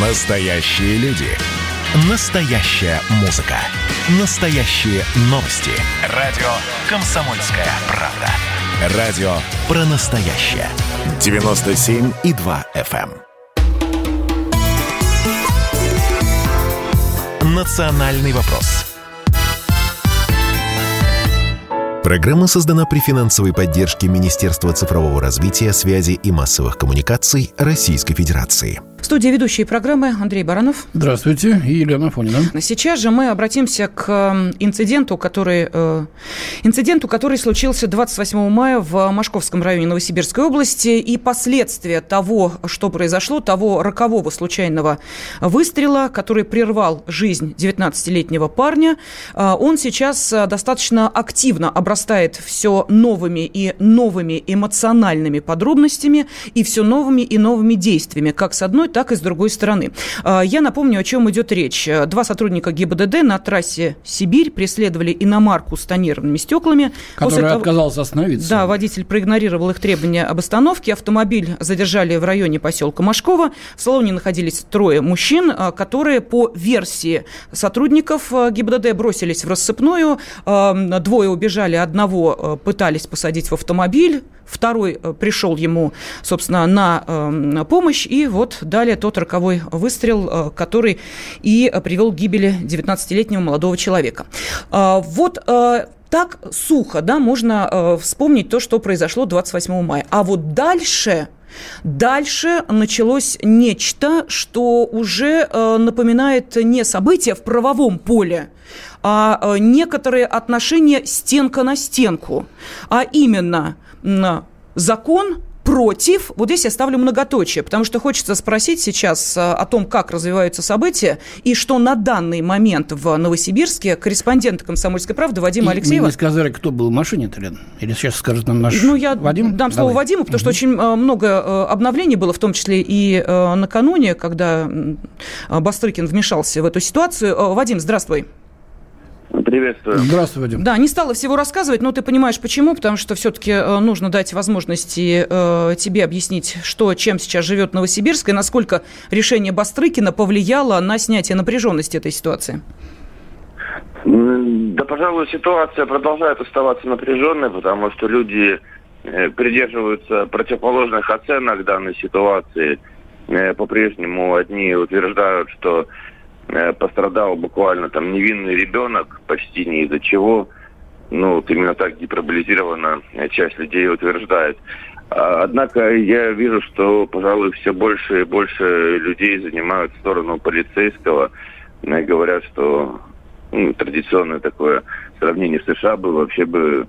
Настоящие люди. Настоящая музыка. Настоящие новости. Радио «Комсомольская правда». Радио про настоящее. 97,2 FM. эм. Национальный вопрос. Программа создана при финансовой поддержке Министерства цифрового развития, связи и массовых коммуникаций Российской Федерации. В студии ведущие программы Андрей Баранов. Здравствуйте. И Елена Фонина. Сейчас же мы обратимся к инциденту, который, э, инциденту, который случился 28 мая в Машковском районе Новосибирской области и последствия того, что произошло, того рокового случайного выстрела, который прервал жизнь 19-летнего парня. Э, он сейчас достаточно активно обрастает все новыми и новыми эмоциональными подробностями и все новыми и новыми действиями, как с одной, так и с другой стороны. А, я напомню, о чем идет речь. Два сотрудника ГИБДД на трассе Сибирь преследовали иномарку с тонированными стеклами. Который того, отказался остановиться. Да, водитель проигнорировал их требования об остановке. Автомобиль задержали в районе поселка Машкова. В салоне находились трое мужчин, а, которые по версии сотрудников а, ГИБДД бросились в рассыпную. Двое убежали, одного пытались посадить в автомобиль. Второй пришел ему, собственно, на помощь. И вот далее тот роковой выстрел, э, который и привел к гибели 19-летнего молодого человека. А, вот э, так сухо, да, можно э, вспомнить то, что произошло 28 мая. А вот дальше... Дальше началось нечто, что уже напоминает не события в правовом поле, а некоторые отношения стенка на стенку. А именно закон против, вот здесь я ставлю многоточие, потому что хочется спросить сейчас э, о том, как развиваются события и что на данный момент в Новосибирске корреспондент «Комсомольской правды» Вадим Алексеева... Мы не сказали, кто был в машине-то? Или сейчас скажет нам наш Ну, я Вадим? дам слово Давай. Вадиму, потому угу. что очень э, много э, обновлений было, в том числе и накануне, когда Бастрыкин вмешался в эту ситуацию. Вадим, здравствуй. Приветствую. Здравствуй, Вадим. Да, не стала всего рассказывать, но ты понимаешь, почему, потому что все-таки э, нужно дать возможности э, тебе объяснить, что, чем сейчас живет Новосибирск, и насколько решение Бастрыкина повлияло на снятие напряженности этой ситуации. Да, пожалуй, ситуация продолжает оставаться напряженной, потому что люди э, придерживаются противоположных оценок данной ситуации. По-прежнему одни утверждают, что пострадал буквально там невинный ребенок, почти ни из-за чего. Ну, вот именно так гиперболизированно часть людей утверждает. А, однако я вижу, что, пожалуй, все больше и больше людей занимают сторону полицейского. И говорят, что ну, традиционное такое сравнение в США было, вообще бы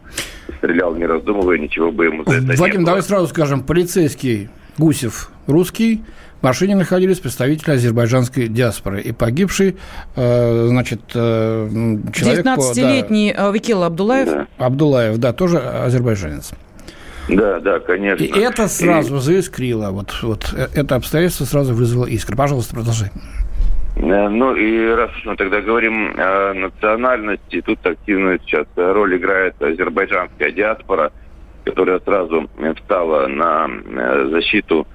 стрелял не раздумывая, ничего бы ему за это Вадим, не было. давай сразу скажем, полицейский Гусев русский, в машине находились представители азербайджанской диаспоры. И погибший, э, значит, э, человек... 19-летний да, э, Викил Абдулаев. Да. Абдулаев, да, тоже азербайджанец. Да, да, конечно. И это сразу и... заискрило. Вот, вот это обстоятельство сразу вызвало искры. Пожалуйста, продолжай. Ну и раз уж мы тогда говорим о национальности, тут активно сейчас роль играет азербайджанская диаспора, которая сразу встала на защиту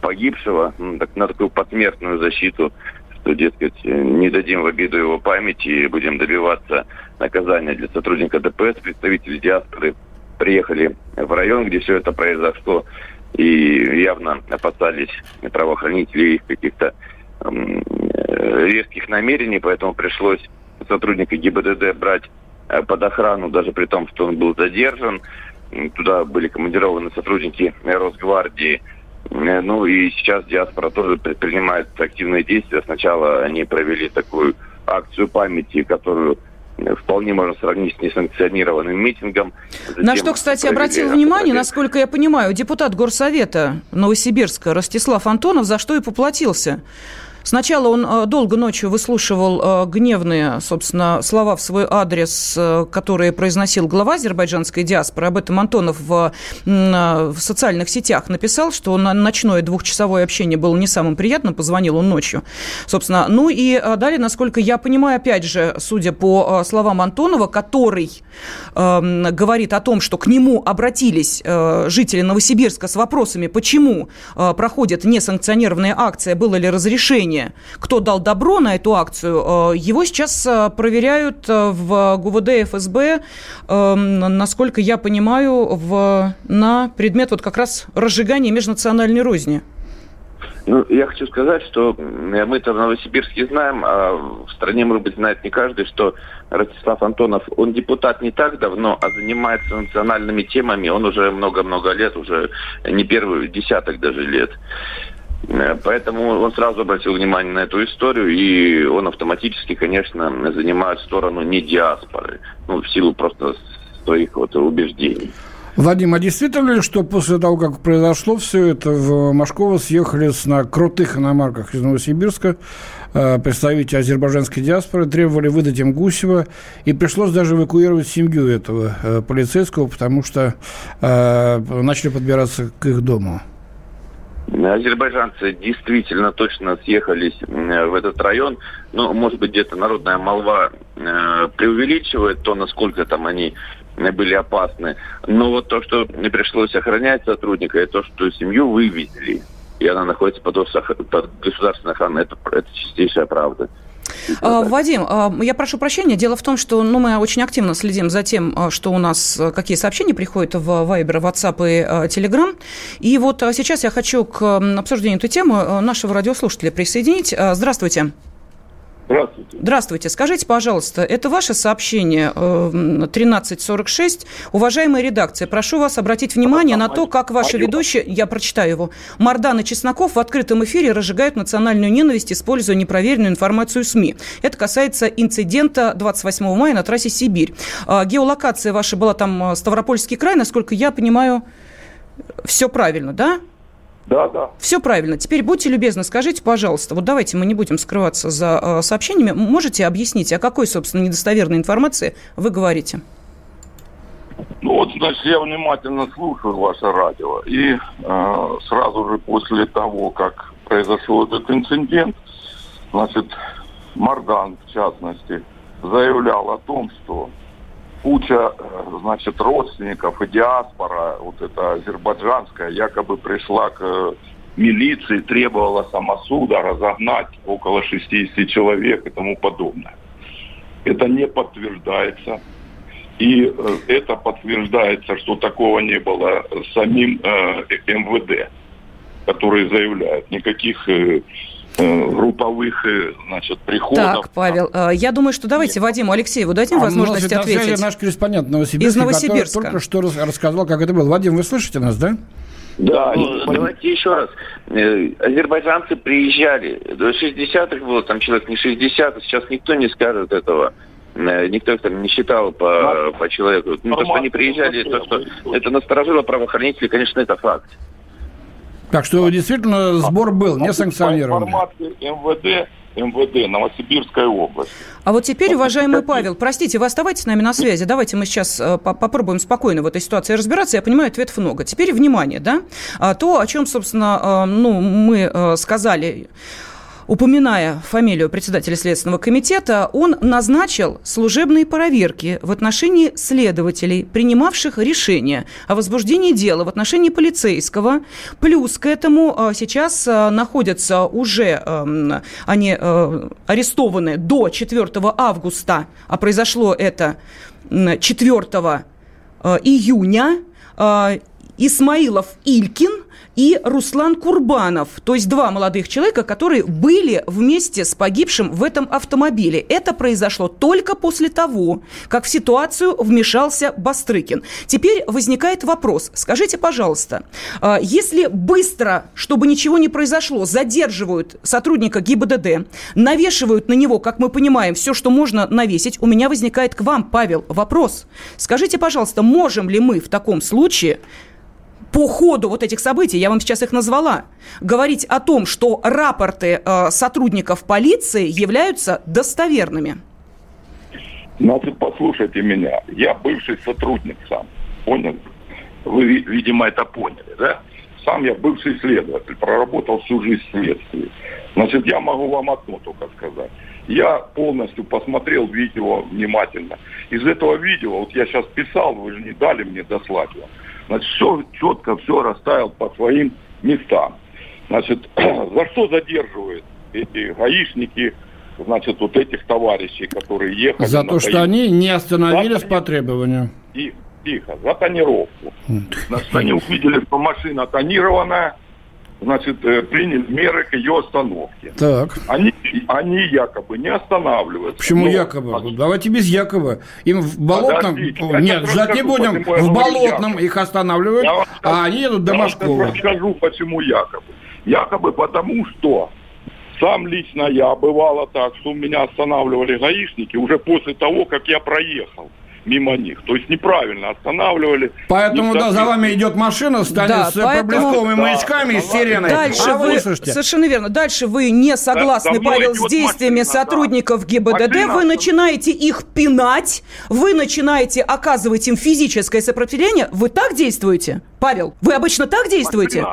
погибшего ну, на такую посмертную защиту, что, дескать, не дадим в обиду его памяти и будем добиваться наказания для сотрудника ДПС. Представители диаспоры приехали в район, где все это произошло, и явно опасались правоохранителей их каких-то э, резких намерений, поэтому пришлось сотрудника ГИБДД брать э, под охрану, даже при том, что он был задержан. Туда были командированы сотрудники Росгвардии, Э, ну и сейчас диаспора тоже предпринимает активные действия. Сначала они провели такую акцию памяти, которую э, вполне можно сравнить с несанкционированным митингом. Затем На что, кстати, обратил внимание, насколько я понимаю, депутат Горсовета Новосибирска Ростислав Антонов, за что и поплатился. Сначала он э, долго ночью выслушивал э, гневные, собственно, слова в свой адрес, э, которые произносил глава азербайджанской диаспоры. Об этом Антонов в, в социальных сетях написал, что ночное двухчасовое общение было не самым приятным, позвонил он ночью. Собственно, ну и далее, насколько я понимаю, опять же, судя по словам Антонова, который э, говорит о том, что к нему обратились э, жители Новосибирска с вопросами, почему э, проходит несанкционированная акция, было ли разрешение, кто дал добро на эту акцию, э, его сейчас э, проверяют э, в ГУВД ФСБ, насколько я понимаю, в, на предмет вот как раз разжигания межнациональной розни. Ну, я хочу сказать, что мы-то в Новосибирске знаем, а в стране, может быть, знает не каждый, что Ростислав Антонов, он депутат не так давно, а занимается национальными темами. Он уже много-много лет, уже не первый десяток даже лет. Э, поэтому он сразу обратил внимание на эту историю, и он автоматически, конечно, занимает сторону не диаспоры, ну, в силу просто своих вот убеждений. Владимир, а действительно ли, что после того, как произошло все это, в Машково съехали на крутых иномарках из Новосибирска э, представители азербайджанской диаспоры, требовали выдать им Гусева, и пришлось даже эвакуировать семью этого э, полицейского, потому что начали подбираться к их дому? Азербайджанцы действительно точно съехались в этот район. Но, может быть, где-то народная молва э, преувеличивает то, насколько там они были опасны. Но вот то, что пришлось охранять сотрудника, и то, что семью вывезли, и она находится под, под государственной охраной, это, это чистейшая правда. А, Вадим, а, я прошу прощения. Дело в том, что ну, мы очень активно следим за тем, а, что у нас, какие сообщения приходят в Viber, WhatsApp и Telegram. И вот сейчас я хочу к обсуждению этой темы нашего радиослушателя присоединить. Здравствуйте. Здравствуйте. Здравствуйте. Скажите, пожалуйста, это ваше сообщение 1346. Э, Уважаемая редакция, прошу вас обратить внимание на то, как ваши ведущие, я прочитаю его, Мардан и Чесноков в открытом эфире разжигают национальную ненависть, используя непроверенную информацию СМИ. Это касается инцидента 28 мая на трассе Сибирь. А, геолокация ваша была там э, Ставропольский край, насколько я понимаю, все правильно, да? Да, да. Все правильно. Теперь будьте любезны, скажите, пожалуйста, вот давайте мы не будем скрываться за э, сообщениями. Можете объяснить, о какой, собственно, недостоверной информации вы говорите? Ну вот, значит, я внимательно слушаю ваше радио. И э, сразу же после того, как произошел этот инцидент, значит, Мардан, в частности, заявлял о том, что куча, э, значит, родственников и диаспора, вот эта азербайджанская, якобы пришла к э, милиции, требовала самосуда разогнать около 60 человек и тому подобное. Это не подтверждается. И э, это подтверждается, что такого не было самим э, МВД, которые заявляют. Никаких Э, групповых э, значит, приходов. Так, Павел, э, я думаю, что давайте Нет. Вадиму Алексееву дадим а возможность ответить. наш корреспондент Новосибирска, Из Новосибирска. только что рассказал, как это было. Вадим, вы слышите нас, да? Да, ну, давайте еще раз. Азербайджанцы приезжали. До 60-х было там человек не 60, а сейчас никто не скажет этого. Никто их там не считал по, по человеку. Ну, то, что они приезжали, то, что это насторожило правоохранителей, конечно, это факт. Так что действительно сбор был не санкционированный. МВД МВД Новосибирской области. А вот теперь, уважаемый Павел, простите, вы оставайтесь с нами на связи. Давайте мы сейчас э, попробуем спокойно в этой ситуации разбираться. Я понимаю, ответов много. Теперь внимание, да? А то, о чем, собственно, э, ну, мы э, сказали упоминая фамилию председателя Следственного комитета, он назначил служебные проверки в отношении следователей, принимавших решение о возбуждении дела в отношении полицейского. Плюс к этому а, сейчас а, находятся уже, эм, они э, арестованы до 4 августа, а произошло это 4 э, июня, э, Исмаилов Илькин – и Руслан Курбанов, то есть два молодых человека, которые были вместе с погибшим в этом автомобиле. Это произошло только после того, как в ситуацию вмешался Бастрыкин. Теперь возникает вопрос. Скажите, пожалуйста, а, если быстро, чтобы ничего не произошло, задерживают сотрудника ГИБДД, навешивают на него, как мы понимаем, все, что можно навесить, у меня возникает к вам, Павел, вопрос. Скажите, пожалуйста, можем ли мы в таком случае по ходу вот этих событий, я вам сейчас их назвала, говорить о том, что рапорты э, сотрудников полиции являются достоверными? Значит, послушайте меня. Я бывший сотрудник сам. Понял? Вы, видимо, это поняли, да? Сам я бывший следователь, проработал всю жизнь в следствии. Значит, я могу вам одно только сказать. Я полностью посмотрел видео внимательно. Из этого видео, вот я сейчас писал, вы же не дали мне дослать его. Значит, все четко, все расставил по своим местам. Значит, за что задерживают эти гаишники, значит, вот этих товарищей, которые ехали... За то, что они не остановились по требованию. И, тихо, за тонировку. Значит, они увидели, что машина тонированная, значит, э, приняли меры к ее остановке. Так. Они, они якобы не останавливаются. Почему но... якобы? А... Давайте без якобы. Им в болотном... Подождите, Нет, ждать не будем. В болотном якобы. их останавливают, а они едут до Москвы. Я расскажу, почему якобы. Якобы потому, что сам лично я бывало так, что меня останавливали гаишники уже после того, как я проехал мимо них. То есть неправильно останавливали. Поэтому, да, за вами идет машина, станет да, с поэтому... проблесковыми да, маячками и сиреной. Дальше а вы, слышите? совершенно верно, дальше вы не согласны, да, Павел, с действиями машина, сотрудников да. ГИБДД, машина. вы начинаете их пинать, вы начинаете оказывать им физическое сопротивление, вы так действуете? Павел, вы обычно так действуете?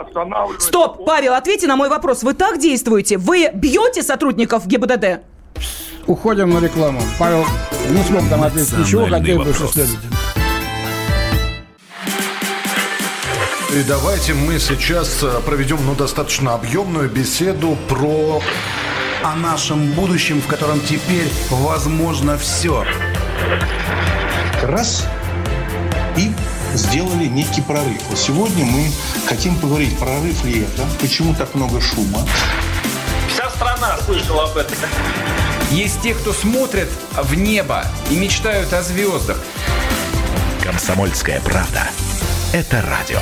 Стоп, Павел, ответьте на мой вопрос. Вы так действуете? Вы бьете сотрудников ГИБДД? Уходим на рекламу. Павел не смог там ответить ничего, хотел бы следователь. И давайте мы сейчас э, проведем ну, достаточно объемную беседу про... О нашем будущем, в котором теперь возможно все. Раз и сделали некий прорыв. Вот сегодня мы хотим поговорить, прорыв ли это, почему так много шума. Вся страна слышала об этом. Есть те, кто смотрят в небо и мечтают о звездах. Комсомольская правда. Это радио.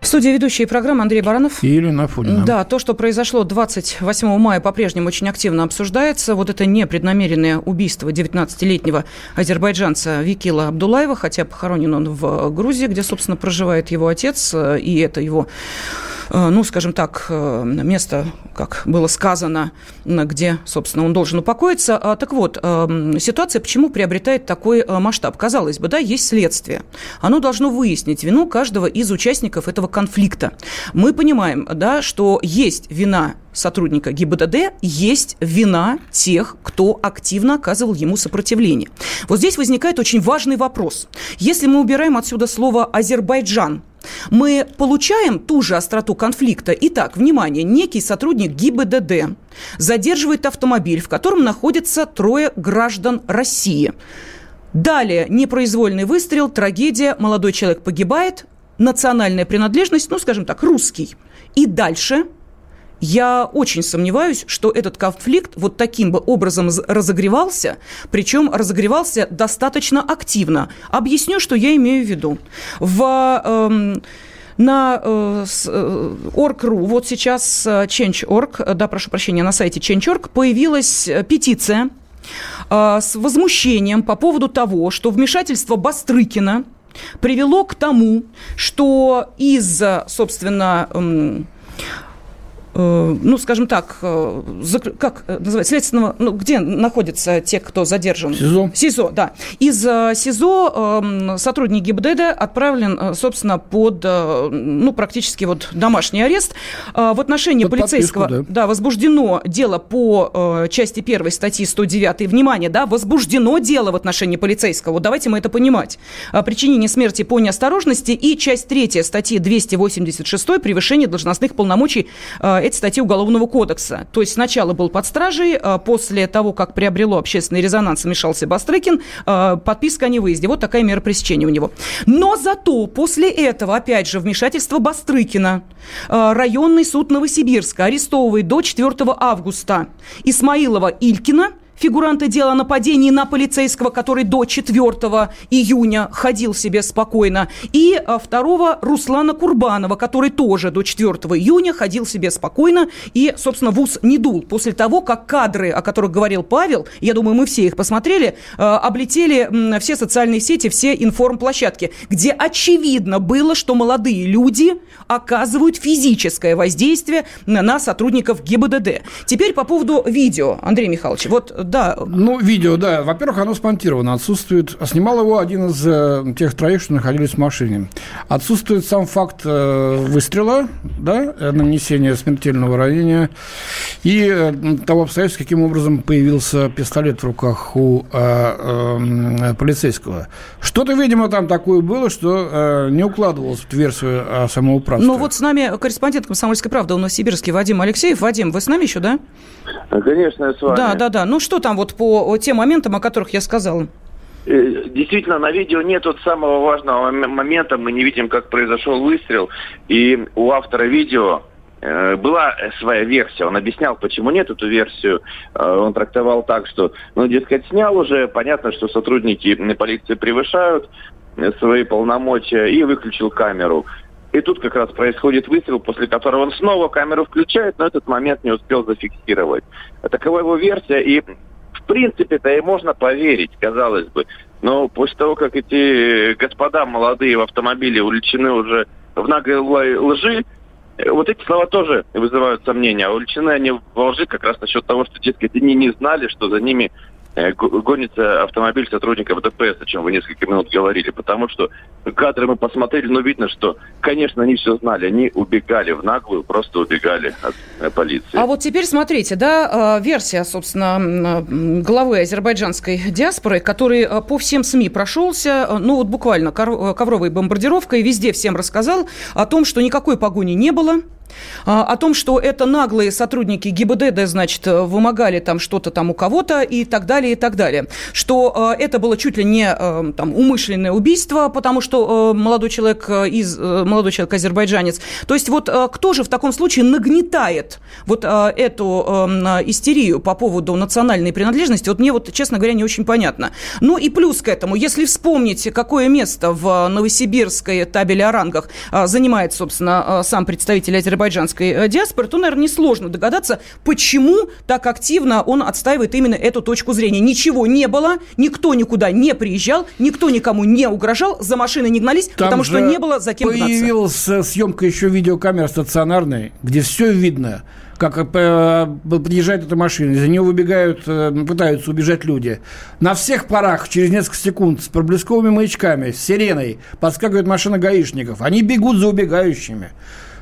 В студии ведущие программы Андрей Баранов. И Елена Фудина. Да, то, что произошло 28 мая, по-прежнему очень активно обсуждается. Вот это непреднамеренное убийство 19-летнего азербайджанца Викила Абдулаева, хотя похоронен он в Грузии, где, собственно, проживает его отец, и это его Э, ну, скажем так, э, место, как было сказано, где, собственно, он должен упокоиться. А, так вот, э, ситуация почему приобретает такой масштаб? Казалось бы, да, есть следствие. Оно должно выяснить вину каждого из участников этого конфликта. Мы понимаем, да, что есть вина сотрудника ГИБДД, есть вина тех, кто активно оказывал ему сопротивление. Вот здесь возникает очень важный вопрос. Если мы убираем отсюда слово «Азербайджан», мы получаем ту же остроту конфликта. Итак, внимание, некий сотрудник ГИБДД задерживает автомобиль, в котором находится трое граждан России. Далее непроизвольный выстрел, трагедия, молодой человек погибает, национальная принадлежность, ну, скажем так, русский. И дальше я очень сомневаюсь, что этот конфликт вот таким бы образом разогревался, причем разогревался достаточно активно. Объясню, что я имею в виду. В... Эм, на э, э, Org.ru, вот сейчас э, Change.org, да, прошу прощения, на сайте Change.org появилась петиция с возмущением по поводу того, что вмешательство Бастрыкина привело к тому, что из, собственно, эм, Э, ну, скажем так, э, как называется, следственного, ну, где находятся те, кто задержан? СИЗО. СИЗО, да. Из э, СИЗО эм, сотрудник ГИБДД отправлен, собственно, под, ну, практически вот домашний арест. В отношении под полицейского, подписку, да. да, возбуждено дело по части первой статьи 109. Внимание, да, возбуждено дело в отношении полицейского. Вот давайте мы это понимать. Причинение смерти по неосторожности и часть третья статьи 286 превышение должностных полномочий эти статьи Уголовного кодекса. То есть сначала был под стражей, а после того, как приобрело общественный резонанс, вмешался Бастрыкин, а, подписка о невыезде. Вот такая мера пресечения у него. Но зато после этого, опять же, вмешательство Бастрыкина, а, районный суд Новосибирска арестовывает до 4 августа Исмаилова Илькина, фигуранта дела о нападении на полицейского, который до 4 июня ходил себе спокойно, и а, второго Руслана Курбанова, который тоже до 4 июня ходил себе спокойно и, собственно, ВУЗ не дул. После того, как кадры, о которых говорил Павел, я думаю, мы все их посмотрели, а, облетели все социальные сети, все информплощадки, где очевидно было, что молодые люди оказывают физическое воздействие на сотрудников ГИБДД. Теперь по поводу видео, Андрей Михайлович. Вот, да. Ну, видео, да. Во-первых, оно спонтировано, отсутствует. Снимал его один из э, тех троих, что находились в машине. Отсутствует сам факт э, выстрела, да, э, нанесения смертельного ранения и э, того обстоятельства, каким образом появился пистолет в руках у э, э, полицейского. Что-то, видимо, там такое было, что э, не укладывалось в версию о самоуправстве. Ну, вот с нами корреспондент «Комсомольской правды» у Новосибирске Вадим Алексеев. Вадим, вы с нами еще, да? Конечно, я с вами. Да, да, да. Ну, что там вот по тем моментам, о которых я сказала? Э, действительно, на видео нет вот самого важного момента. Мы не видим, как произошел выстрел. И у автора видео э, была своя версия. Он объяснял, почему нет эту версию. Э, он трактовал так, что, ну, дескать, снял уже. Понятно, что сотрудники полиции превышают свои полномочия и выключил камеру. И тут как раз происходит выстрел, после которого он снова камеру включает, но этот момент не успел зафиксировать. Такова его версия, и принципе-то и можно поверить, казалось бы. Но после того, как эти господа молодые в автомобиле увлечены уже в наглой лжи, вот эти слова тоже вызывают сомнения. А увлечены они в лжи как раз насчет того, что, дескать, они не знали, что за ними Э, гонится автомобиль сотрудников ДПС, о чем вы несколько минут говорили, потому что кадры мы посмотрели, но видно, что, конечно, они все знали, они убегали в наглую, просто убегали от э, полиции. А вот теперь смотрите, да, э, версия, собственно, главы азербайджанской диаспоры, который по всем СМИ прошелся, ну вот буквально ковровой бомбардировкой, везде всем рассказал о том, что никакой погони не было, о том, что это наглые сотрудники ГИБДД, значит, вымогали там что-то там у кого-то и так далее, и так далее. Что э, это было чуть ли не э, там, умышленное убийство, потому что э, молодой человек из молодой человек азербайджанец. То есть вот кто же в таком случае нагнетает вот эту истерию по поводу национальной принадлежности? Вот мне вот, честно говоря, не очень понятно. Ну и плюс к этому, если вспомнить, какое место в новосибирской табеле о рангах занимает, собственно, сам представитель Азербайджана, азербайджанской э, диаспоры, то, наверное, несложно догадаться, почему так активно он отстаивает именно эту точку зрения. Ничего не было, никто никуда не приезжал, никто никому не угрожал, за машиной не гнались, Там потому что не было за кем появилась гнаться. съемка еще видеокамеры стационарной, где все видно как э, подъезжает эта машина, из-за нее выбегают, э, пытаются убежать люди. На всех парах через несколько секунд с проблесковыми маячками, с сиреной подскакивает машина гаишников. Они бегут за убегающими.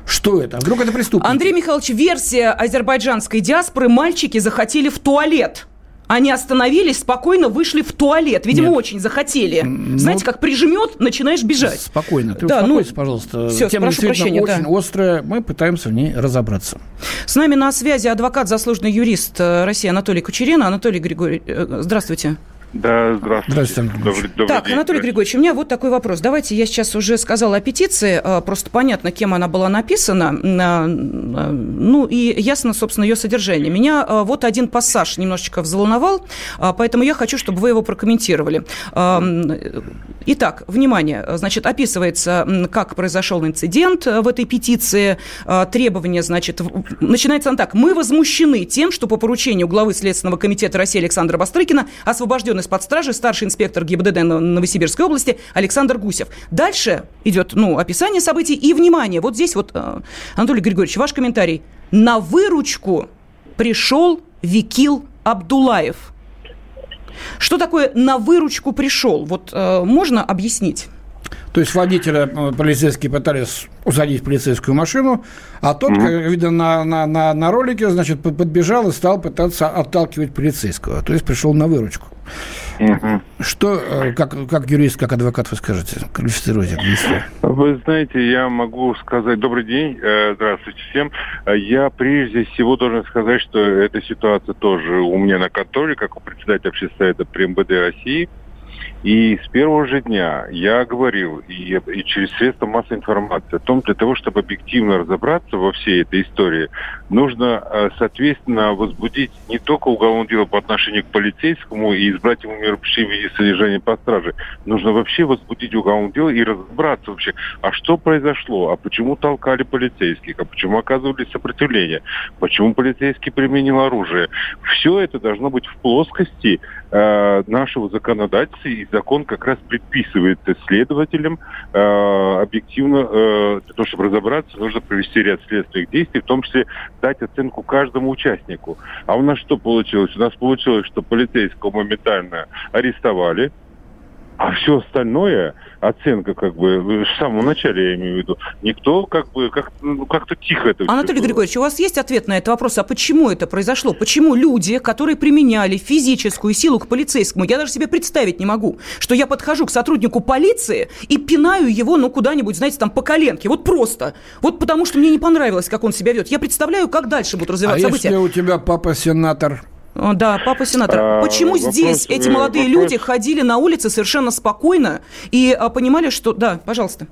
Что это? Вдруг это преступники? Андрей Михайлович, версия азербайджанской диаспоры. Мальчики захотели в туалет. Они остановились, спокойно вышли в туалет. Видимо, Нет. очень захотели. Ну, Знаете, как прижмет, начинаешь бежать. Спокойно. Ты да, успокойся, ну, пожалуйста. Все, Тема прошу прощения. очень да. острая. Мы пытаемся в ней разобраться. С нами на связи адвокат, заслуженный юрист э, России Анатолий Кучерина. Анатолий Григорьевич, э, здравствуйте. Да, здравствуйте. Здравствуйте. Добрый, добрый так, день. Анатолий Григорьевич, у меня вот такой вопрос. Давайте, я сейчас уже сказала о петиции, э, просто понятно, кем она была написана, э, ну и ясно, собственно, ее содержание. Меня вот один пассаж немножечко взволновал, поэтому я хочу, чтобы вы его прокомментировали. Итак, внимание, значит, описывается, как произошел инцидент в этой петиции, требования, значит, начинается он так. Мы возмущены тем, что по поручению главы Следственного комитета России Александра Бастрыкина освобожден из-под стражи старший инспектор ГИБДД Новосибирской области Александр Гусев. Дальше идет ну, описание событий и внимание. Вот здесь вот, э, Анатолий Григорьевич, ваш комментарий. На выручку пришел Викил Абдулаев. Что такое на выручку пришел? Вот э, можно объяснить? То есть водителя э, полицейские пытались усадить в полицейскую машину, а тот, mm-hmm. как видно на, на, на, на ролике, значит, подбежал и стал пытаться отталкивать полицейского. То есть пришел на выручку. Mm-hmm. Что, э, как, как юрист, как адвокат вы скажете? Квалифицируйте. Вы знаете, я могу сказать... Добрый день, э, здравствуйте всем. Я прежде всего должен сказать, что эта ситуация тоже у меня на контроле, как у председателя общественного совета при МВД России – И с первого же дня я говорил и, и через средства массовой информации о том, для того, чтобы объективно разобраться во всей этой истории, нужно, э, соответственно, возбудить не только уголовное дело по отношению к полицейскому и избрать ему меру в виде содержания по страже. Нужно вообще возбудить уголовное дело и разобраться вообще, а что произошло, а почему толкали полицейских, а почему оказывали сопротивление, почему полицейский применил оружие. Все это должно быть в плоскости э, нашего законодательства и закон как раз предписывает следователям э, объективно, э, для того, чтобы разобраться, нужно провести ряд следственных действий, в том числе дать оценку каждому участнику. А у нас что получилось? У нас получилось, что полицейского моментально арестовали, а все остальное, оценка как бы, в самом начале я имею в виду, никто как бы как, ну, как-то тихо это Анатолий Григорьевич, у вас есть ответ на этот вопрос? А почему это произошло? Почему люди, которые применяли физическую силу к полицейскому, я даже себе представить не могу, что я подхожу к сотруднику полиции и пинаю его, ну, куда-нибудь, знаете, там, по коленке. Вот просто. Вот потому что мне не понравилось, как он себя ведет. Я представляю, как дальше будут развиваться а события. если у тебя папа сенатор? Да, папа сенатор. А, Почему вопрос, здесь эти молодые вопрос... люди ходили на улице совершенно спокойно и а, понимали, что... Да, пожалуйста.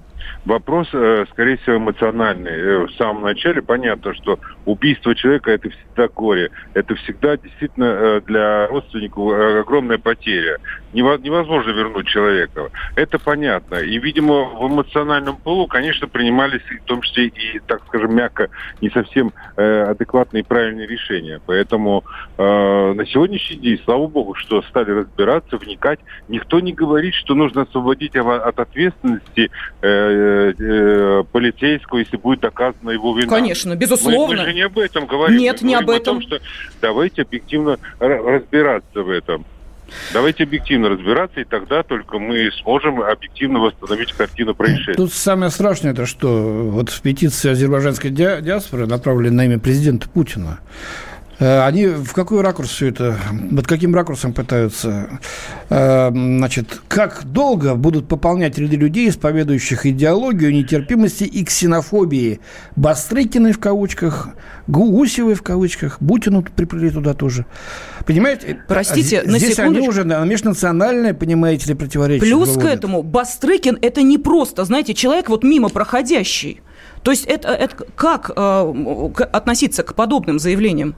Вопрос, э, скорее всего, эмоциональный. Э, в самом начале понятно, что убийство человека – это всегда горе. Это всегда действительно э, для родственников огромная потеря. Невозможно вернуть человека. Это понятно. И, видимо, в эмоциональном полу, конечно, принимались в том числе и, так скажем, мягко, не совсем адекватные и правильные решения. Поэтому на сегодняшний день, слава богу, что стали разбираться, вникать. Никто не говорит, что нужно освободить от ответственности Э, э, полицейского, если будет доказана его вина. Конечно, безусловно. Мы, мы не об этом говорим. Нет, мы не об этом. О том, что давайте объективно разбираться в этом. Давайте объективно разбираться, и тогда только мы сможем объективно восстановить картину происшествия. Тут самое страшное, это что вот в петиции азербайджанской диаспоры, направленной на имя президента Путина, они в какой ракурс все это, под каким ракурсом пытаются, э, значит, как долго будут пополнять ряды людей, исповедующих идеологию нетерпимости и ксенофобии? Бастрыкиной в кавычках, Гусевой в кавычках, Бутину приплели туда тоже. Понимаете? Простите, а, на Здесь секундочку. они уже да, межнациональное, понимаете ли, противоречие Плюс выводят. к этому, Бастрыкин – это не просто, знаете, человек вот мимо проходящий. То есть это, это как э, относиться к подобным заявлениям?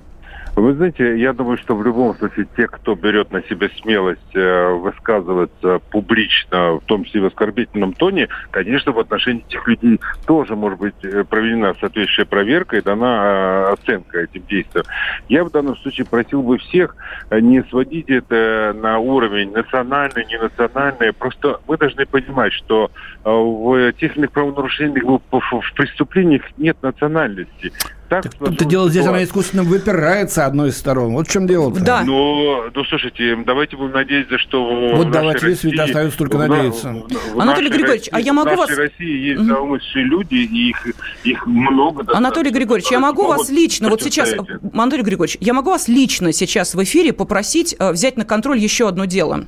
Вы знаете, я думаю, что в любом случае те, кто берет на себя смелость э, высказываться публично, в том числе в оскорбительном тоне, конечно, в отношении этих людей тоже может быть э, проведена соответствующая проверка и дана э, оценка этим действиям. Я в данном случае просил бы всех не сводить это на уровень национальный, не национальный. Просто мы должны понимать, что в тех или иных правонарушениях, в преступлениях нет национальности так, так тут дело здесь, она искусственно выпирается одной из сторон. Вот в чем дело -то. Да. Но, ну, слушайте, давайте будем надеяться, что Вот давайте, России, ведь остается только в, надеяться. В, в, Анатолий Григорьевич, России, а я могу вас... В России есть замысшие люди, и их, их много. Анатолий Григорьевич, я могу вас лично, вот сейчас, Анатолий Григорьевич, я могу вас лично сейчас в эфире попросить э, взять на контроль еще одно дело.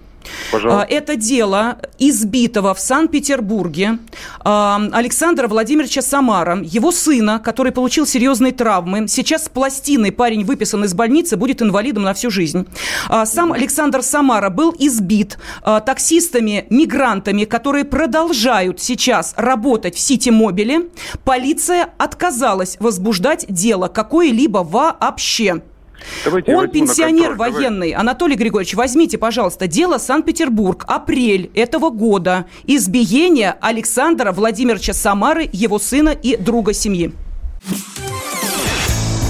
Пожалуйста. А, это дело избитого в Санкт-Петербурге а, Александра Владимировича Самара, его сына, который получил серьезные травмы. Сейчас с пластиной парень выписан из больницы, будет инвалидом на всю жизнь. А, сам Александр Самара был избит таксистами-мигрантами, которые продолжают сейчас работать в Сити-Мобиле. Полиция отказалась возбуждать дело какое-либо вообще. Давайте Он пенсионер военный. Давай. Анатолий Григорьевич, возьмите, пожалуйста, дело Санкт-Петербург, апрель этого года. Избиение Александра Владимировича Самары, его сына и друга семьи.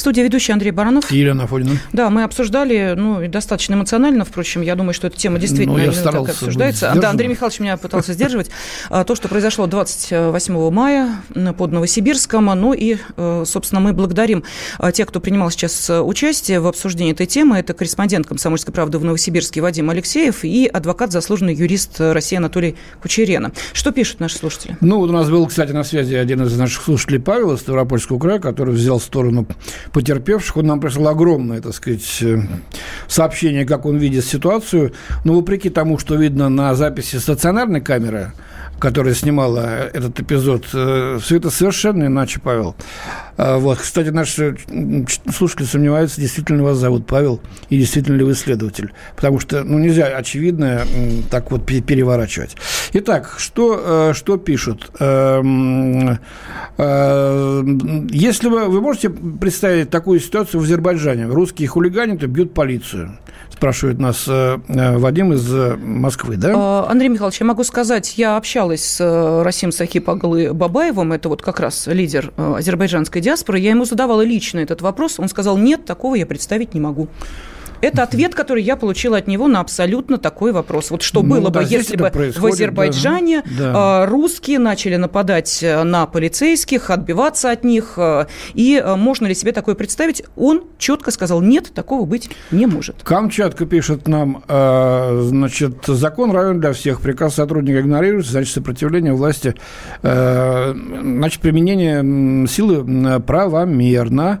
В студии ведущий Андрей Баранов. И Елена Афонина. Да, мы обсуждали, ну, достаточно эмоционально, впрочем, я думаю, что эта тема действительно Ну, я так обсуждается. Да, Андрей Михайлович меня пытался сдерживать. А, То, что произошло 28 мая под Новосибирском, ну и, э, собственно, мы благодарим а, тех, кто принимал сейчас э, участие в обсуждении этой темы. Это корреспондент «Комсомольской правды» в Новосибирске Вадим Алексеев и адвокат, заслуженный юрист России Анатолий Кучерена. Что пишут наши слушатели? Ну, вот у нас был, кстати, на связи один из наших слушателей Павел из Ставропольского края, который взял сторону потерпевших. Он нам прислал огромное, так сказать, э, сообщение, как он видит ситуацию. Но вопреки тому, что видно на записи стационарной камеры, которая снимала этот эпизод, э, все это совершенно иначе, Павел. А, Вот. Кстати, наши ч- слушатели сомневаются, действительно ли вас зовут Павел и действительно ли вы следователь. Потому что, ну, нельзя очевидно так вот пе- переворачивать. Итак, что, э, что пишут? Эм, э, Если вы, вы можете представить такую ситуацию в Азербайджане? Русские хулиганят и бьют полицию. Спрашивает нас э, э, Вадим из э, Москвы, да? А, Андрей Михайлович, я могу сказать, я общалась с э, Расим Сахип Аглы Бабаевым, это вот как раз лидер э, азербайджанской я ему задавала лично этот вопрос, он сказал, нет, такого я представить не могу. Это ответ, который я получила от него на абсолютно такой вопрос. Вот что Ну было да, бы, если бы в Азербайджане да. э, русские начали нападать э, на полицейских, отбиваться от них, э, и э, можно ли себе такое представить? Он четко сказал, нет, такого быть не может. Камчатка пишет нам, значит, закон равен для всех, приказ сотрудника игнорируется, значит, сопротивление власти, значит, применение силы правомерно.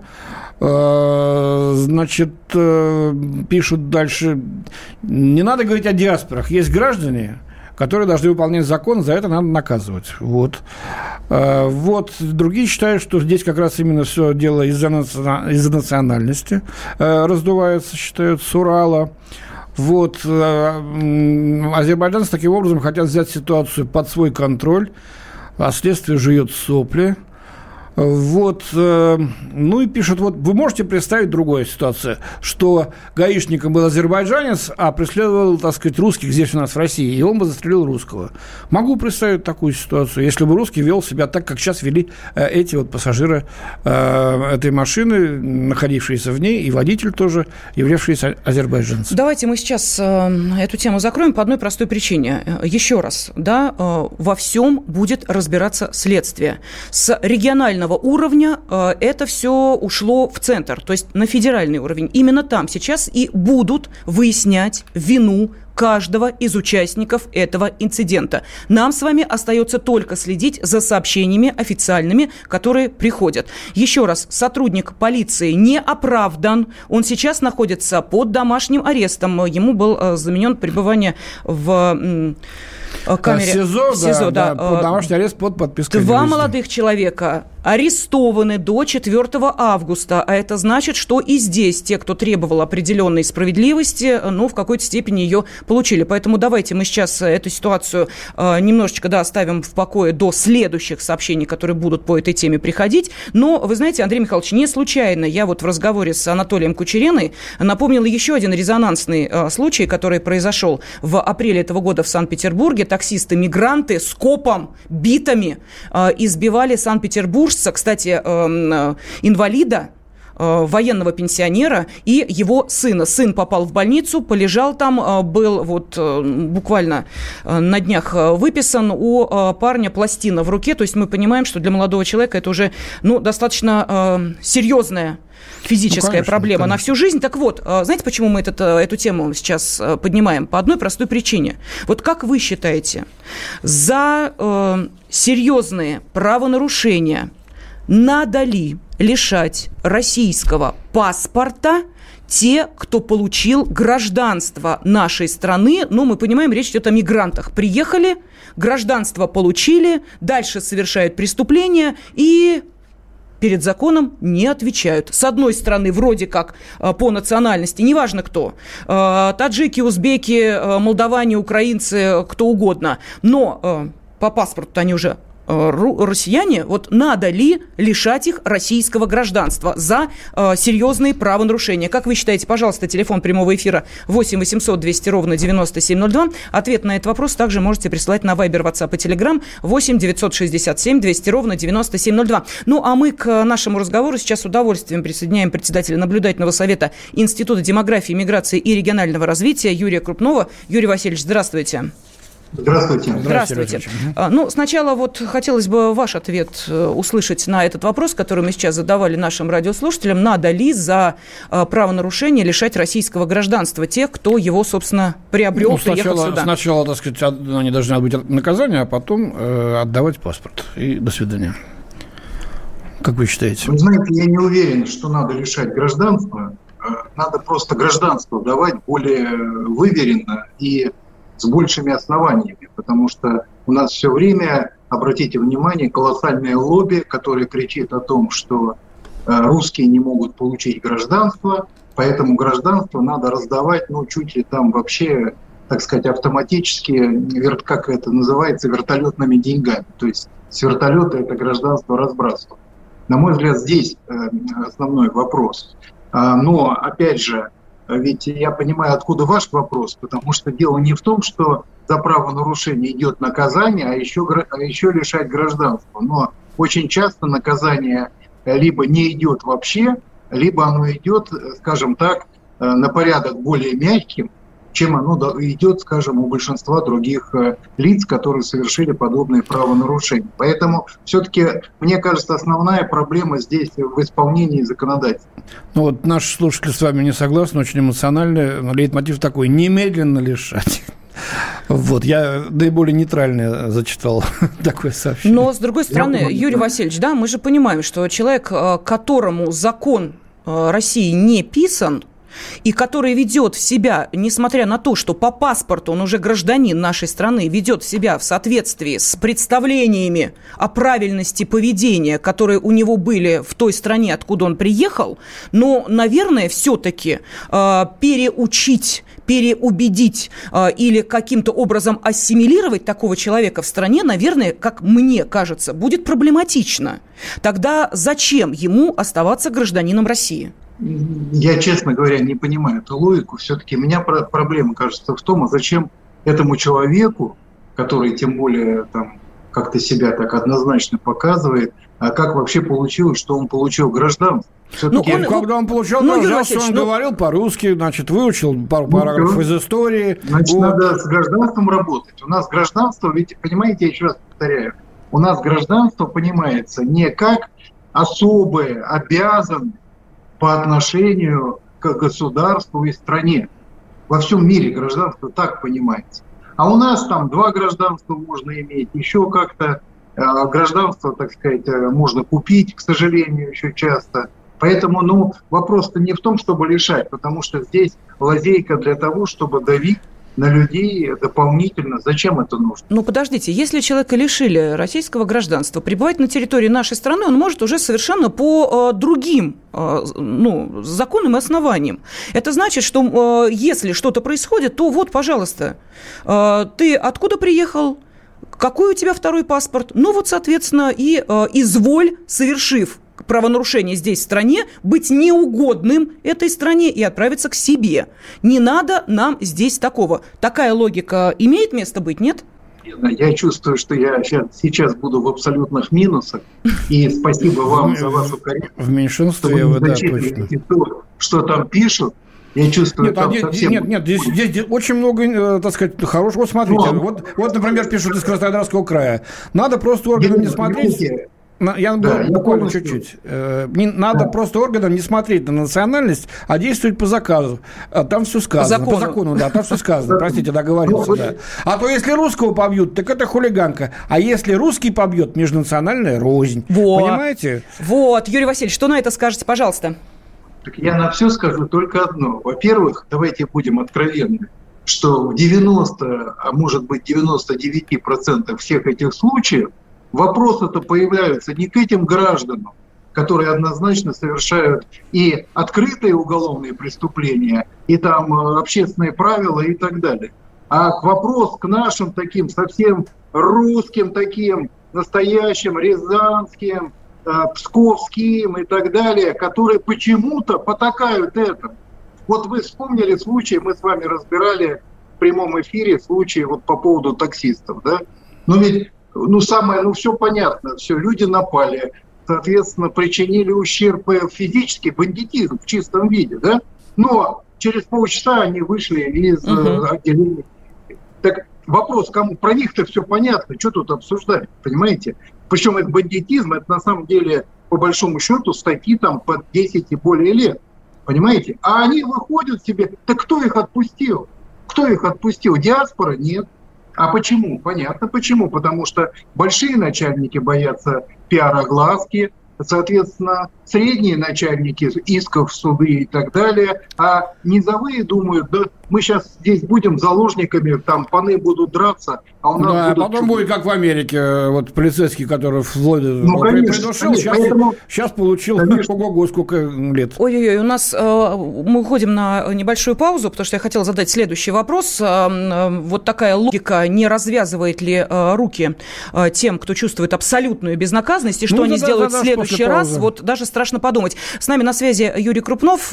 Э, Значит, э, пишут дальше, не надо говорить о диаспорах, есть граждане, которые должны выполнять закон, за это надо наказывать. Вот. Э, Вот. Другие считают, что здесь как раз именно все дело из-за наци- из-за национальности раздувается, считают, с Урала. Вот. Азербайджанцы таким образом хотят взять ситуацию под свой контроль, а следствие жует сопли. Вот, э, ну и пишут, вот вы можете представить другую ситуацию, что гаишником был азербайджанец, а преследовал, так сказать, русских здесь у нас в России, и он бы застрелил русского. Могу представить такую ситуацию, если бы русский вел себя так, как сейчас вели э, эти вот пассажиры э, этой машины, находившиеся в ней, и водитель тоже, являвшийся азербайджанцем. Давайте мы сейчас эту тему закроем по одной простой причине. Еще раз, да, во всем будет разбираться следствие. С регионального уровня э, это все ушло в центр, то есть на федеральный уровень. Именно там сейчас и будут выяснять вину каждого из участников этого инцидента. Нам с вами остается только следить за сообщениями официальными, которые приходят. Еще раз, сотрудник полиции не оправдан. Он сейчас находится под домашним арестом. Ему был э, заменен пребывание в э, камере. СИЗО, СИЗО, да, да. да, под домашний арест под подпиской. Два молодых человека арестованы до 4 августа, а это значит, что и здесь те, кто требовал определенной справедливости, ну, в какой-то степени ее получили. Поэтому давайте мы сейчас эту ситуацию э, немножечко, да, оставим в покое до следующих сообщений, которые будут по этой теме приходить. Но, вы знаете, Андрей Михайлович, не случайно я вот в разговоре с Анатолием Кучереной напомнила еще один резонансный э, случай, который произошел в апреле этого года в Санкт-Петербурге. Таксисты-мигранты с копом, битами э, избивали санкт-петербуржца, кстати, эм, э, инвалида, э, военного пенсионера и его сына. Сын попал в больницу, полежал там, э, был вот буквально на днях выписан у парня пластина в руке. То есть мы понимаем, что для молодого человека это уже ну, достаточно серьезная физическая Ну, конечно, проблема на конечно. всю жизнь. Так вот, знаете, почему мы этот, эту тему сейчас поднимаем? По одной простой причине. Вот как вы считаете, за серьезные правонарушения надо ли лишать российского паспорта те, кто получил гражданство нашей страны, ну, мы понимаем, речь идет о мигрантах. Приехали, гражданство получили, дальше совершают преступления и перед законом не отвечают. С одной стороны, вроде как э, по национальности, неважно кто, э, таджики, узбеки, э, молдаване, украинцы, кто угодно, но по паспорту они уже россияне, вот надо ли лишать их российского гражданства за э, серьезные правонарушения? Как вы считаете, пожалуйста, телефон прямого эфира 8 800 200 ровно 9702. Ответ на этот вопрос также можете присылать на Viber, WhatsApp и Telegram 8 967 200 ровно 9702. Ну, а мы к нашему разговору сейчас с удовольствием присоединяем председателя наблюдательного совета Института демографии, миграции и регионального развития Юрия Крупнова. Юрий Васильевич, здравствуйте. Здравствуйте. Здравствуйте. А, ну, сначала вот хотелось бы ваш ответ э, услышать на этот вопрос, который мы сейчас задавали нашим радиослушателям. Надо ли за э, правонарушение лишать российского гражданства тех, кто его, собственно, приобрел, ну, сначала, приехав сюда? Сначала, так сказать, они должны быть наказание, а потом э, отдавать паспорт. И до свидания. Как вы считаете? Вы знаете, я не уверен, что надо лишать гражданства. Э, надо просто гражданство давать более выверенно и с большими основаниями, потому что у нас все время, обратите внимание, колоссальное лобби, которое кричит о том, что э, русские не могут получить гражданство, поэтому гражданство надо раздавать, ну, чуть ли там вообще, так сказать, автоматически, как это называется, вертолетными деньгами. То есть с вертолета это гражданство разбрасывают. На мой взгляд, здесь э, основной вопрос. А, но, опять же, ведь я понимаю, откуда ваш вопрос, потому что дело не в том, что за правонарушение идет наказание, а еще, а еще лишать гражданства. Но очень часто наказание либо не идет вообще, либо оно идет, скажем так, э, на порядок более мягким, чем оно идет, скажем, у большинства других э, лиц, которые совершили подобные правонарушения. Поэтому все-таки, мне кажется, основная проблема здесь в исполнении законодательства. Ну вот наши слушатели с вами не согласны, очень эмоциональный. Лейтмотив такой – немедленно лишать. Вот, я наиболее нейтрально зачитал такое сообщение. Но, с другой стороны, Юрий Васильевич, да, мы же понимаем, что человек, э, которому закон э, России не писан, и который ведет себя, несмотря на то, что по паспорту он уже гражданин нашей страны, ведет себя в соответствии с представлениями о правильности поведения, которые у него были в той стране, откуда он приехал, но, наверное, все-таки э, переучить переубедить э, или каким-то образом ассимилировать такого человека в стране, наверное, как мне кажется, будет проблематично. Тогда зачем ему оставаться гражданином России? Я, честно говоря, не понимаю эту логику. Все-таки у меня проблема, кажется, в том, а зачем этому человеку, который тем более там как-то себя так однозначно показывает, а как вообще получилось, что он получил гражданство? Ну, он, когда он получал ну, гражданство, он ну... говорил по-русски, значит, выучил пару ну, параграфов из истории. Значит, вот. надо с гражданством работать. У нас гражданство, ведь, понимаете, я еще раз повторяю, у нас гражданство понимается не как особая обязанность по отношению к государству и стране. Во всем мире гражданство так понимается. А у нас там два гражданства можно иметь, еще как-то э, гражданство, так сказать, э, можно купить, к сожалению, еще часто. Поэтому, ну, вопрос-то не в том, чтобы лишать, потому что здесь лазейка для того, чтобы давить на людей дополнительно. Зачем это нужно? Ну, подождите, если человека лишили российского гражданства, пребывать на территории нашей страны он может уже совершенно по э, другим э, ну, законным основаниям. Это значит, что э, если что-то происходит, то вот, пожалуйста, э, ты откуда приехал? Какой у тебя второй паспорт? Ну вот, соответственно, и э, изволь, совершив правонарушение здесь, в стране, быть неугодным этой стране и отправиться к себе. Не надо нам здесь такого. Такая логика имеет место быть, нет? Я чувствую, что я сейчас буду в абсолютных минусах. И спасибо вам за вашу корректность. В меньшинстве вы, да, точно. То, что там пишут, я чувствую, нет, там а совсем... Нет, нет, здесь, здесь очень много, э, так сказать, хорошего. Смотрите, ну, вот, вот, например, пишут из Краснодарского края. Надо просто органам не смотреть... Я да, буквально чуть-чуть. Э, не, надо да. просто органам не смотреть на национальность, а действовать по заказу. А там все сказано. По закону, по закону да, там все сказано. Простите, договорился, да. А то если русского побьют, так это хулиганка. А если русский побьет, межнациональная рознь. Вот. Понимаете? Вот. Юрий Васильевич, что на это скажете, пожалуйста? Так я на все скажу только одно. Во-первых, давайте будем откровенны, что в 90, а может быть 99% всех этих случаев вопросы-то появляются не к этим гражданам, которые однозначно совершают и открытые уголовные преступления, и там э, общественные правила и так далее. А вопрос к нашим таким совсем русским таким настоящим, рязанским, э, псковским и так далее, которые почему-то потакают этому. Вот вы вспомнили случай, мы с вами разбирали в прямом эфире случай вот по поводу таксистов, да? Ну ведь, ну самое, ну все понятно, все, люди напали, соответственно, причинили ущерб э, физический, бандитизм в чистом виде, да? Но через полчаса они вышли из угу. отделения. Так вопрос, кому про них-то все понятно, что тут обсуждать, понимаете? Причем это бандитизм, это на самом деле, по большому счету, статьи там под 10 и более лет. Понимаете? А они выходят себе, так кто их отпустил? Кто их отпустил? Диаспора? Нет. А почему? Понятно почему. Потому что большие начальники боятся пиар-огласки, соответственно, средние начальники исков суды и так далее, а низовые думают, да мы сейчас здесь будем заложниками, там паны будут драться, а у нас да, будут... потом будет как в Америке, вот полицейский, который в Флориде ну, конечно, придушил, конечно, сейчас, поэтому... сейчас получил ого-го сколько лет. Ой-ой-ой, у нас э, мы уходим на небольшую паузу, потому что я хотела задать следующий вопрос. Э, э, вот такая логика, не развязывает ли руки тем, кто чувствует абсолютную безнаказанность, и что ну, они сделают в следующий раз, вот даже страшно подумать. С нами на связи Юрий Крупнов.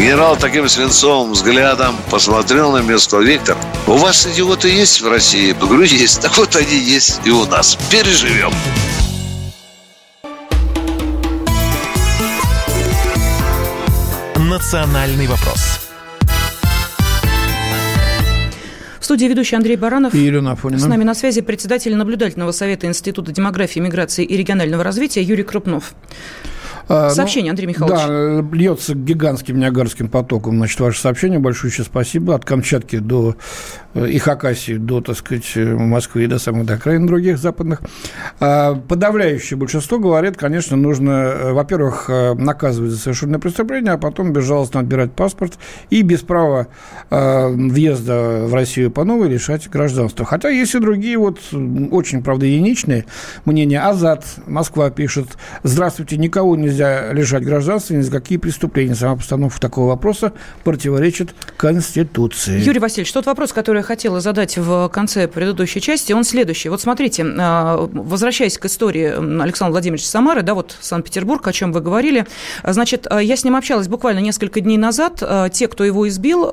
Генерал таким свинцовым взглядом посмотрел на меня и сказал, Виктор, у вас идиоты есть в России? Я говорю, есть. Так вот они есть и у нас. Переживем. Национальный вопрос. В студии ведущий Андрей Баранов. И Елена Афонина. С нами на связи председатель наблюдательного совета Института демографии, миграции и регионального развития Юрий Крупнов. А, ну, сообщение, Андрей Михайлович. Да, льется гигантским Ниагарским потоком. Значит, ваше сообщение. Большое еще спасибо. От Камчатки до и Хакасии до, так сказать, Москвы и до самых до окраин других западных. А, подавляющее большинство говорит, конечно, нужно, э, во-первых, э, наказывать за совершенное преступление, а потом безжалостно отбирать паспорт и без права въезда в Россию по новой лишать гражданства. Хотя есть и другие вот очень, правда, единичные мнения. Азат, Москва пишет, здравствуйте, никого нельзя лишать гражданства ни за какие преступления. Сама постановка такого вопроса противоречит Конституции. Юрий Васильевич, тот вопрос, который я хотела задать в конце предыдущей части, он следующий. Вот смотрите, а, возвращаясь к истории Александра Владимировича Самары, да, вот Санкт-Петербург, о чем вы говорили, значит, я с ним общалась буквально несколько дней назад. Те, кто его избил,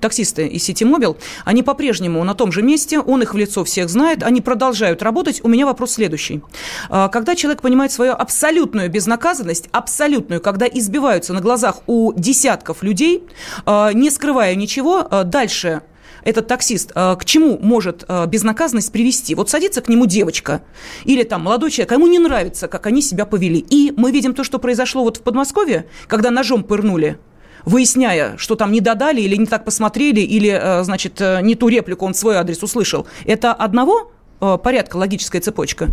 таксисты из Сити Мобил, они по-прежнему на том же месте, он их в лицо всех знает, они продолжают работать. У меня вопрос следующий. А, когда человек понимает свою абсолютную безнаказанность, абсолютную, когда избиваются на глазах у десятков людей, не скрывая ничего, дальше этот таксист э, к чему может безнаказанность привести? Вот садится к нему девочка или там молодой человек, ему не нравится, как они себя повели. И мы видим то, что произошло вот в Подмосковье, когда ножом пырнули выясняя, что там не додали или не так посмотрели, или, значит, не ту реплику он свой адрес услышал. Это одного порядка логическая цепочка?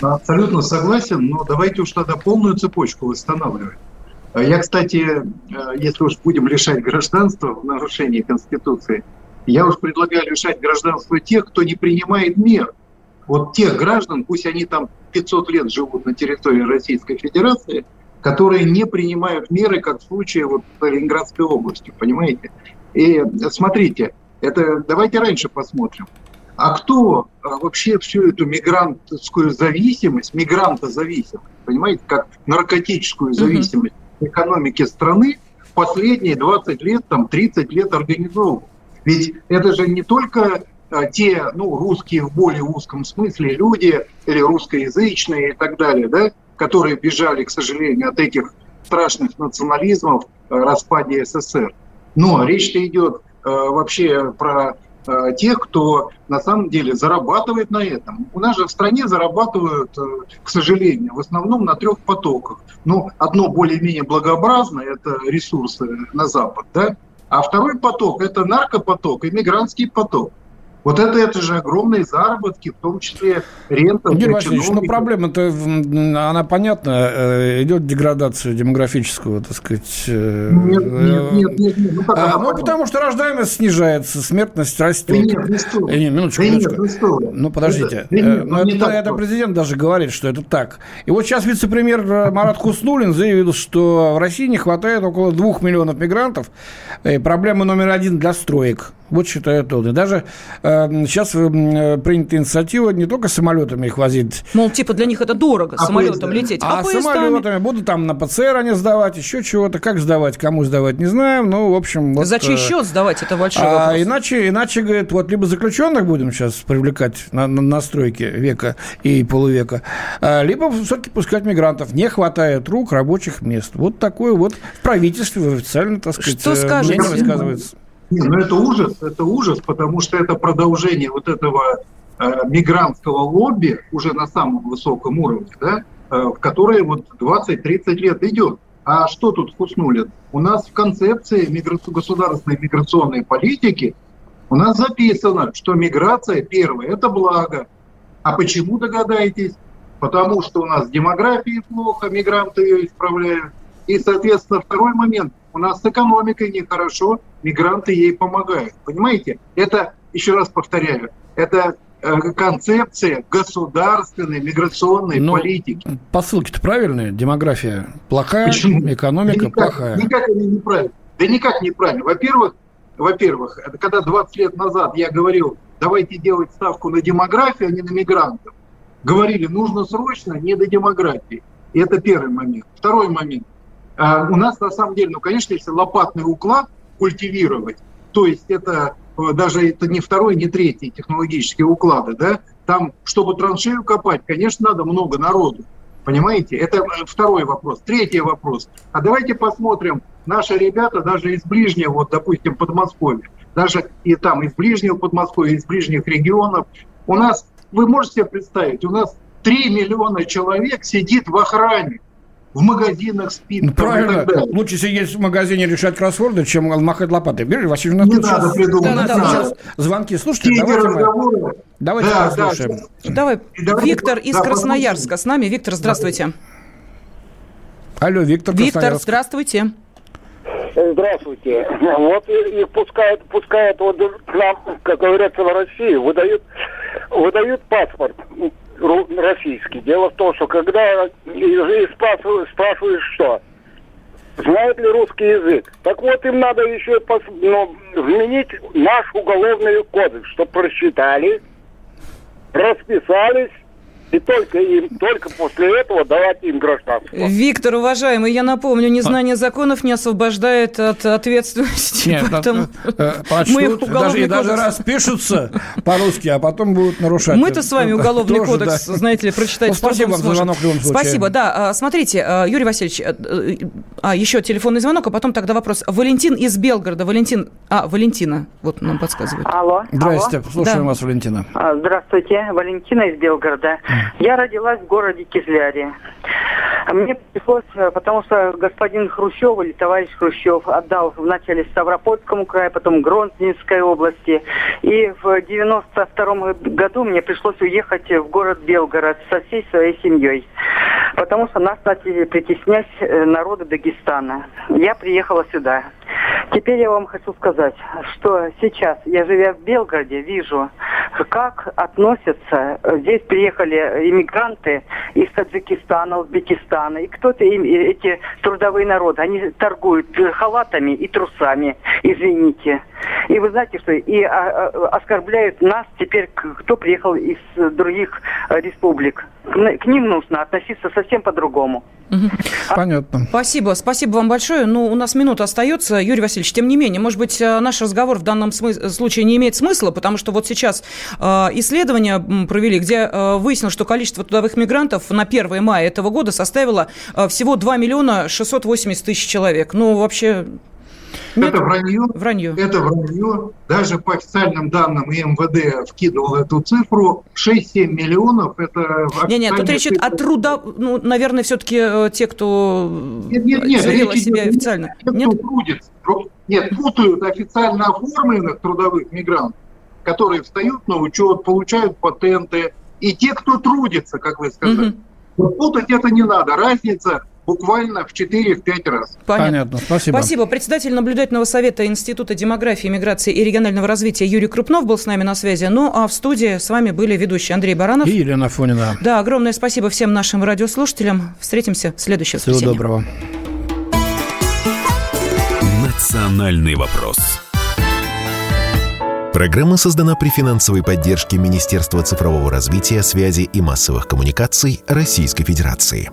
Абсолютно согласен, но давайте уж тогда полную цепочку восстанавливать. Я, кстати, э, если уж будем лишать гражданства в нарушении Конституции, я уж предлагаю лишать гражданства тех, кто не принимает мер. Вот тех граждан, пусть они там 500 лет живут на территории Российской Федерации, которые не принимают меры, как в случае вот в Ленинградской области, понимаете? И смотрите, это давайте раньше посмотрим. А кто а, вообще всю эту мигрантскую зависимость, мигрантозависимость, понимаете, как наркотическую зависимость mm-hmm. Экономики страны последние 20 лет, там 30 лет организовывал? Ведь это же не только а, те, ну, русские в более узком смысле люди, или русскоязычные и так далее, да, которые бежали, к сожалению, от этих страшных национализмов а, распаде СССР. Но речь-то идет э, вообще про Э, тех, кто на самом деле зарабатывает на этом. У нас же в стране зарабатывают, э, к сожалению, в основном на трех потоках. Ну, одно более-менее благообразное – это ресурсы на Запад, да? А второй поток – это наркопоток, иммигрантский поток. Вот это, это же огромные заработки, в том числе рента. Юрий Васильевич, ну проблема-то, она понятна, э, идет деградация демографического, так сказать. Э, нет, нет, нет, нет. нет. Ну, а, ну потому что рождаемость снижается, смертность растет. Да нет, не стоит. Не, минуточку, да минуточку. Нет, не стоит. Ну подождите, это, нет, ну, это, это президент даже говорит, что это так. И вот сейчас вице-премьер Марат Хуснулин заявил, что в России не хватает около двух миллионов мигрантов. И проблема номер один для строек. Вот считает он. И даже э, сейчас э, принята инициатива не только самолетами их возить. Мол, типа для них это дорого, а самолетом поезда. лететь. А, а самолетами будут там на ПЦР они сдавать, еще чего-то. Как сдавать, кому сдавать, не знаем. Ну, в общем... Вот, За чей э, счет сдавать, это большой а, вопрос. Иначе, иначе, говорит, вот либо заключенных будем сейчас привлекать на, на, на века и полувека, а, либо все-таки пускать мигрантов. Не хватает рук, рабочих мест. Вот такое вот в правительстве официально, так сказать, Что скажете? высказывается. Не, ну это ужас, это ужас, потому что это продолжение вот этого э, мигрантского лобби уже на самом высоком уровне, да, э, в которое вот 20-30 лет идет. А что тут Хуснулин? У нас в концепции мигра... государственной миграционной политики у нас записано, что миграция первое – это благо. А почему догадаетесь? Потому что у нас с демографией плохо, мигранты ее исправляют. И, соответственно, второй момент. У нас с экономикой нехорошо, мигранты ей помогают. Понимаете? Это, еще раз повторяю, это э, концепция государственной миграционной Но ну, политики. Посылки-то правильные? Демография плохая, Почему? экономика да никак, плохая. Никак они неправильно. Да никак неправильно. Во-первых, во-первых, когда 20 лет назад я говорил, давайте делать ставку на демографию, а не на мигрантов, говорили, нужно срочно не до демографии. И это первый момент. Второй момент. А у нас на самом деле, ну, конечно, если лопатный уклад культивировать, то есть это э, даже это не второй, не третий технологические уклады, да, там, чтобы траншею копать, конечно, надо много народу. Понимаете? Это э, второй вопрос. Третий вопрос. А давайте посмотрим, наши ребята даже из ближнего, вот, допустим, Подмосковья, даже и там из ближнего Подмосковья, из ближних регионов, у нас, вы можете себе представить, у нас 3 миллиона человек сидит в охране в магазинах спит. Ну, правильно. Лучше сидеть в магазине решать кроссворды, чем махать лопатой. Георгий Васильевич, не надо сейчас... придумать. Да, да, да, сейчас звонки. Слушайте, давайте, мы... давайте да, послушаем. Да. Давай. Давай. Виктор из да, Красноярска с нами. Виктор, здравствуйте. Алло, Виктор, Виктор, здравствуйте. Здравствуйте. Вот их пускают, пускают вот к нам, как говорится, в Россию, выдают, выдают паспорт российский. Дело в том, что когда спрашиваешь, спрашиваешь что, знают ли русский язык. Так вот, им надо еще пос, ну, изменить наш уголовный кодекс, чтобы просчитали, расписались и только им, только после этого давать им гражданство. Виктор, уважаемый, я напомню, незнание законов не освобождает от ответственности. Нет, поэтому э, мы даже, и даже распишутся по-русски, а потом будут нарушать. Мы-то с вами уголовный Тоже, кодекс, да. знаете ли, прочитать ну, Спасибо вам за звонок в любом случае. Спасибо, да. А, смотрите, а, Юрий Васильевич, э, э, а, еще телефонный звонок, а потом тогда вопрос. Валентин из Белгорода. Валентин, а, Валентина, вот нам подсказывает. Алло. Здравствуйте, слушаем да. вас, Валентина. Здравствуйте, Валентина из Белгорода. Я родилась в городе Кизляре. Мне пришлось, э, потому что господин Хрущев или товарищ Хрущев отдал вначале Ставропольскому краю, потом Грозненской области. И в 92 году мне пришлось уехать в город Белгород со всей своей семьей. Потому что нас начали притеснять э, народы Дагестана. Я приехала сюда. Теперь я вам хочу сказать, что сейчас, я живя в Белгороде, вижу, как относятся, здесь приехали иммигранты из Таджикистана, Узбекистана, и кто-то им, эти трудовые народы, они торгуют халатами и трусами, извините. И вы знаете, что и а, а, оскорбляют нас теперь, кто приехал из других республик. К ним нужно относиться совсем по-другому. Понятно. Спасибо. Спасибо вам большое. Ну, у нас минута остается. Юрий Васильевич, тем не менее, может быть, э, наш разговор в данном случае не имеет смысла, потому что вот сейчас э, исследования провели, где э, выяснилось, что количество трудовых мигрантов на 1 мая этого года составило всего 2 миллиона 680 тысяч человек. Ну, вообще нет? Это вранье. Вранье. Это вранье. Даже по официальным данным и МВД вкидывал эту цифру. 6-7 миллионов. Это нет, нет, тут речь идет о труда... Ну, наверное, все-таки э, те, кто нет, нет, нет, заявил о себе идет, официально. Нет? Кто трудится. Нет, путают официально оформленных трудовых мигрантов, которые встают на учет, получают патенты, и те, кто трудится, как вы сказали. Угу. Вот путать это не надо. Разница буквально в 4-5 раз. Понятно. Понятно. Спасибо. Спасибо. Председатель наблюдательного совета Института демографии, миграции и регионального развития Юрий Крупнов был с нами на связи. Ну, а в студии с вами были ведущие Андрей Баранов. И Елена Фонина. Да, огромное спасибо всем нашим радиослушателям. Встретимся в следующее Всего воскресенье. Всего доброго. Национальный вопрос. Программа создана при финансовой поддержке Министерства цифрового развития, связи и массовых коммуникаций Российской Федерации.